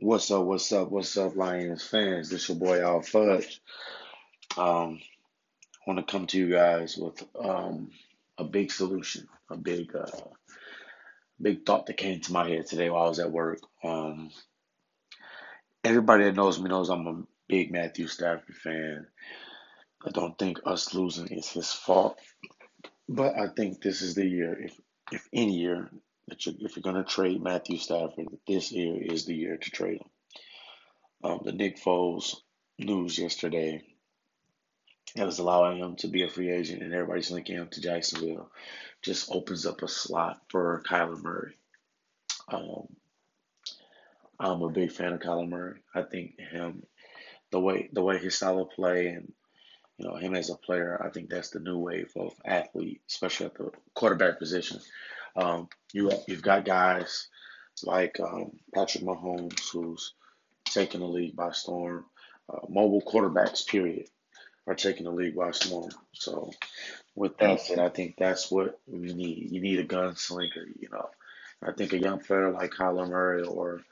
What's up? What's up? What's up, Lions fans? This your boy Al Fudge. Um, I want to come to you guys with um a big solution, a big uh big thought that came to my head today while I was at work. Um, everybody that knows me knows I'm a big Matthew Stafford fan. I don't think us losing is his fault, but I think this is the year, if if any year that you if you're gonna trade Matthew Stafford, this year is the year to trade him. Um, the Nick Foles news yesterday that was allowing him to be a free agent and everybody's linking him to Jacksonville just opens up a slot for Kyler Murray. Um, I'm a big fan of Kyler Murray. I think him the way the way his style of play and you know him as a player, I think that's the new wave of athlete, especially at the quarterback position. Um, you you've got guys like um, Patrick Mahomes who's taking the league by storm. Uh, mobile quarterbacks, period, are taking the league by storm. So, with that said, I think that's what we need. You need a gunslinger, you know. I think a young player like Kyler Murray or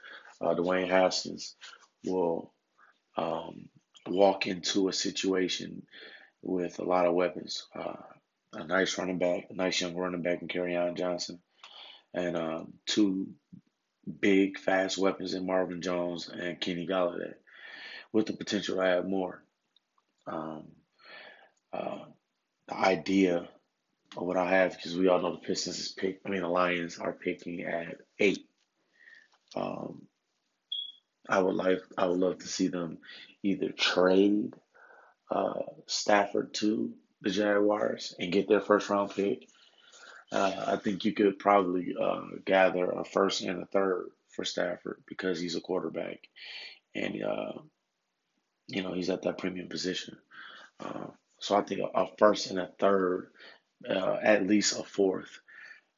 uh, Dwayne Haskins will um, walk into a situation with a lot of weapons. Uh, a nice running back, a nice young running back in Kerryon Johnson, and um, two big, fast weapons in Marvin Jones and Kenny Golladay, with the potential to add more. Um, uh, the idea of what I have, because we all know the Pistons is pick. I mean, the Lions are picking at eight. Um, I would like, I would love to see them either trade uh, Stafford to the Jaguars and get their first round pick. Uh, I think you could probably uh, gather a first and a third for Stafford because he's a quarterback and uh, you know he's at that premium position. Uh, so I think a, first and a third, uh, at least a fourth,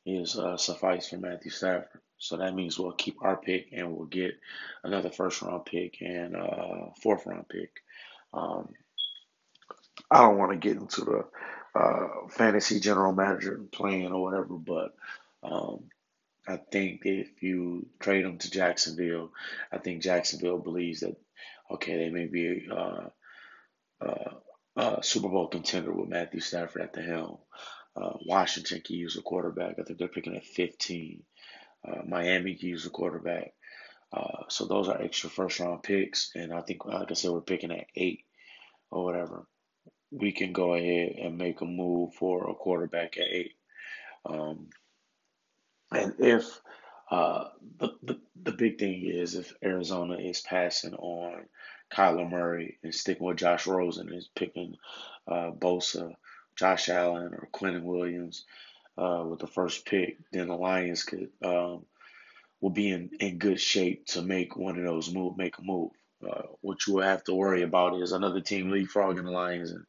is uh, suffice for Matthew Stafford. So that means we'll keep our pick and we'll get another first round pick and a fourth round pick. Um, I don't want to get into the uh, fantasy general manager plan or whatever, but um, I think if you trade them to Jacksonville, I think Jacksonville believes that okay, they may be uh, uh, a Super Bowl contender with Matthew Stafford at the helm. Uh, Washington can use a quarterback. I think they're picking at 15. Uh, Miami can use a quarterback. Uh, so those are extra first round picks, and I think, like I said, we're picking at eight or whatever. We can go ahead and make a move for a quarterback at eight. Um, and if uh, the, the the big thing is if Arizona is passing on Kyler Murray and sticking with Josh Rosen and is picking uh, Bosa, Josh Allen, or Quinnen Williams uh, with the first pick, then the Lions could um, will be in, in good shape to make one of those move make a move. Uh, what you will have to worry about is another team leapfrogging the Lions and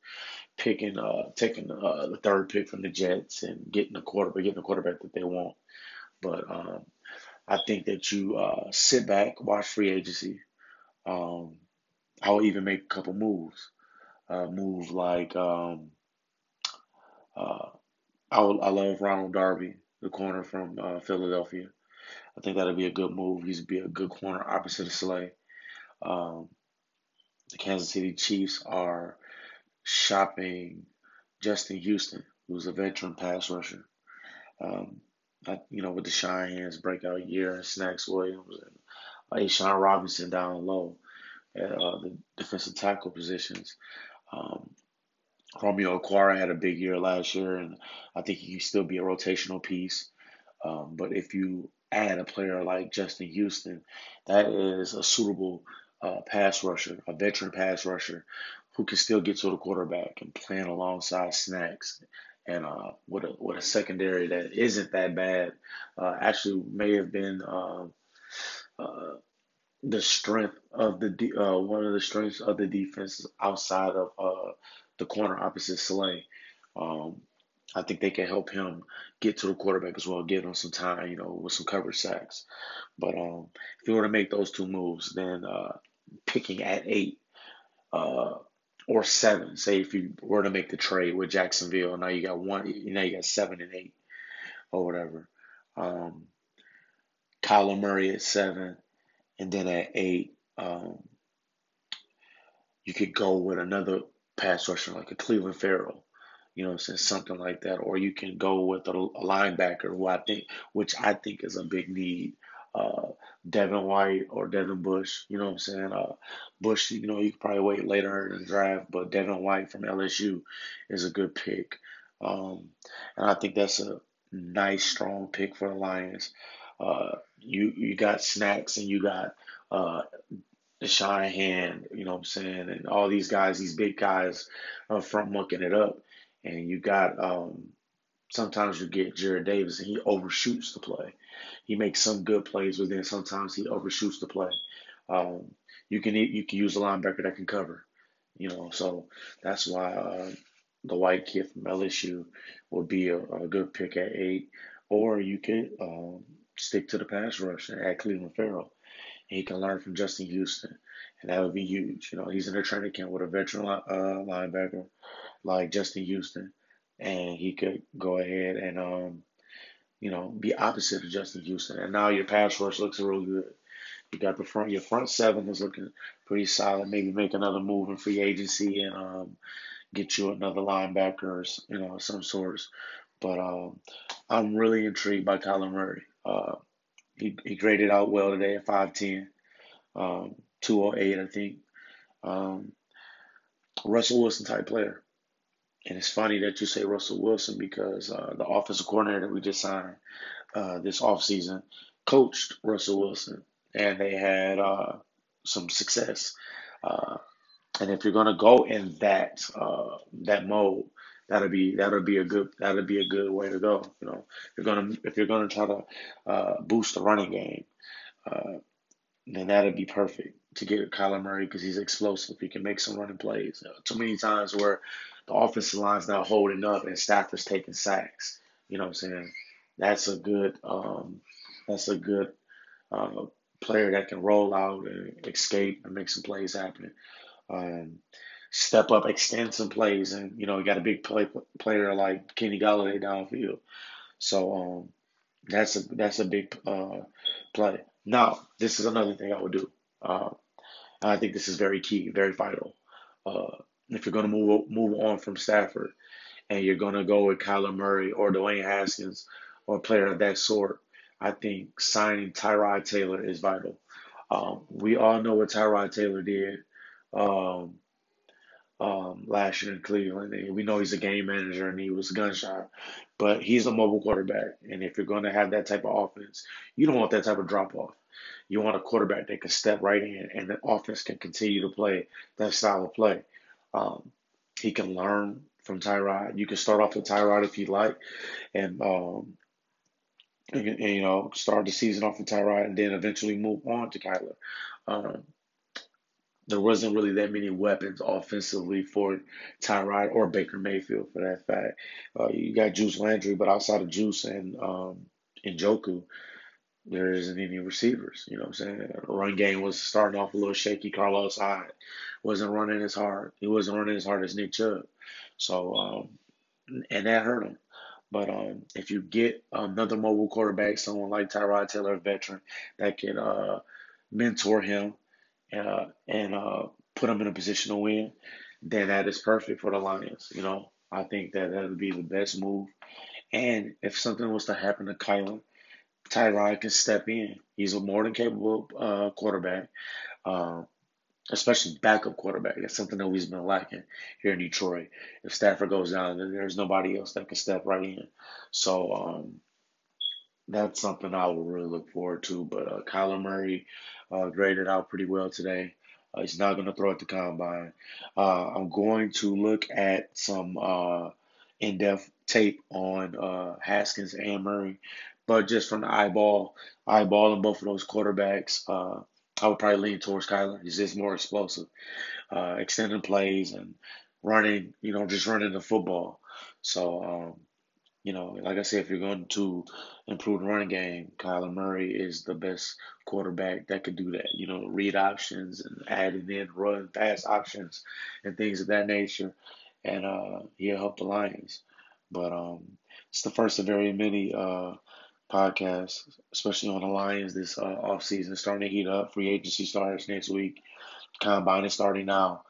picking, uh, taking uh, the third pick from the Jets and getting a quarterback, getting the quarterback that they want. But um, I think that you uh, sit back, watch free agency. Um, I'll even make a couple moves. Uh, like um, uh, I, I love Ronald Darby, the corner from uh, Philadelphia. I think that'll be a good move. He's be a good corner opposite of Slay. Um, the Kansas City Chiefs are shopping Justin Houston, who's a veteran pass rusher. Um, I, you know, with the Da'Shawn Hand's breakout year and Snacks Williams and A'Shawn Robinson down low at uh, the defensive tackle positions. Um, Romeo Okwara had a big year last year, and I think he can still be a rotational piece. Um, but if you add a player like Justin Houston, that is a suitable uh, pass rusher, a veteran pass rusher who can still get to the quarterback and playing alongside Snacks and uh, with a with a secondary that isn't that bad. Uh, actually, may have been uh, uh, the strength of the de- uh, one of the strengths of the defense outside of uh, the corner opposite Slay. Um, I think they can help him get to the quarterback as well, give him some time, you know, with some coverage sacks. But um, if you were to make those two moves, then uh, picking at eight uh, or seven, say if you were to make the trade with Jacksonville, now you got one, now you got seven and eight or whatever. Um, Kyler Murray at seven, And then at eight, um, you could go with another pass rusher like a Clelin Ferrell, you know, since something like that, or you can go with a, a linebacker who I think, which I think is a big need. Uh, Devin White or Devin Bush, you know what I'm saying? Uh, Bush, you know, you could probably wait later in the draft, but Devin White from LSU is a good pick. Um, and I think that's a nice, strong pick for the Lions. Uh, you you got snacks and you got uh, Shanahan, you know what I'm saying, and all these guys, these big guys up front mucking it up. And you got um, sometimes you get Jarrad Davis and he overshoots the play. He makes some good plays, but then sometimes he overshoots the play. Um, you can you can use a linebacker that can cover, you know. So that's why uh, the white kid from LSU would be a, a good pick at eight, or you could um, stick to the pass rush add Clelin Ferrell he can learn from Justin Houston, and that would be huge. You know, he's in a training camp with a veteran uh, linebacker like Justin Houston, and he could go ahead and um, you know, be opposite of Justin Houston. And now your pass rush looks real good. You got the front, your front seven is looking pretty solid. Maybe make another move in free agency and um, get you another linebacker, you know, some sorts. But um, I'm really intrigued by Kyler Murray. Uh, he, he graded out well today at 5'10, um, 208, I think. Um, Russell Wilson type player. And it's funny that you say Russell Wilson because uh, the offensive coordinator that we just signed uh, this offseason coached Russell Wilson, and they had uh, some success. Uh, and if you're going to go in that uh, that mode, that'll be that'll be a good that'll be a good way to go. You know, if you're gonna if you're gonna try to uh, boost the running game, uh, then that'll be perfect to get Kyler Murray because he's explosive. He can make some running plays. Too many times where the offensive line's not holding up and Stafford's taking sacks. You know what I'm saying? That's a good um, that's a good uh, player that can roll out and escape and make some plays happen. Um, step up, extend some plays, and you know, you got a big play, player like Kenny Golladay downfield. So um, that's a that's a big uh, play. Now, this is another thing I would do. Uh, I think this is very key, very vital. Uh, if you're going to move move on from Stafford, and you're going to go with Kyler Murray or Dwayne Haskins or a player of that sort, I think signing Tyrod Taylor is vital. Um, we all know what Tyrod Taylor did. Um, um, last year in Cleveland. And we know he's a game manager and he was gunshot, but he's a mobile quarterback. And if you're going to have that type of offense, you don't want that type of drop off. You want a quarterback that can step right in and the offense can continue to play that style of play. Um, he can learn from Tyrod. You can start off with Tyrod if you like, and, um, and, and you know start the season off with Tyrod, and then eventually move on to Kyler. Um, there wasn't really that many weapons offensively for Tyrod or Baker Mayfield for that fact. Uh, you got Juice Landry, but outside of Juice and um, Njoku, there isn't any receivers. You know what I'm saying? Run game was starting off a little shaky. Carlos Hyde wasn't running as hard. He wasn't running as hard as Nick Chubb. So, um, and that hurt him. But um, if you get another mobile quarterback, someone like Tyrod Taylor, a veteran, that can uh, mentor him uh, and uh, put them in a position to win, then that is perfect for the Lions. You know, I think that that would be the best move. And if something was to happen to Kyler, Tyrod can step in. He's a more than capable uh, quarterback, uh, especially backup quarterback. That's something that we've been lacking here in Detroit. If Stafford goes down, then there's nobody else that can step right in. So um, that's something I will really look forward to. But uh, Kyler Murray uh, graded out pretty well today. Uh, he's not going to throw at the combine. Uh, I'm going to look at some uh, in-depth tape on uh, Haskins and Murray, but just from the eyeball, eyeballing both of those quarterbacks, uh, I would probably lean towards Kyler. He's just more explosive, uh, extending plays and running. You know, just running the football. So um, you know, like I said, if you're going to improve the running game, Kyler Murray is the best quarterback that could do that. You know, read options and adding in run pass options and things of that nature, and uh, he'll help the Lions. But um, it's the first of very many uh, podcast, especially on the Lions this uh, offseason. Starting to heat up. Free agency starts next week. Combine is starting now.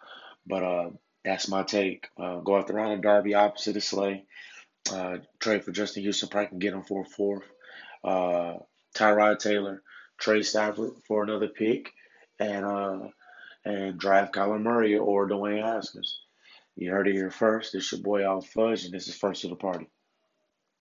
But uh, that's my take. Uh, go after Ronald Darby opposite of Slay. Uh, trade for Justin Houston. Probably can get him for a fourth. Uh, Tyrod Taylor. Trey Stafford for another pick. And uh, and draft Kyler Murray or Dwayne Haskins. You heard it here first. This your boy Al Fudge, and this is first to the party.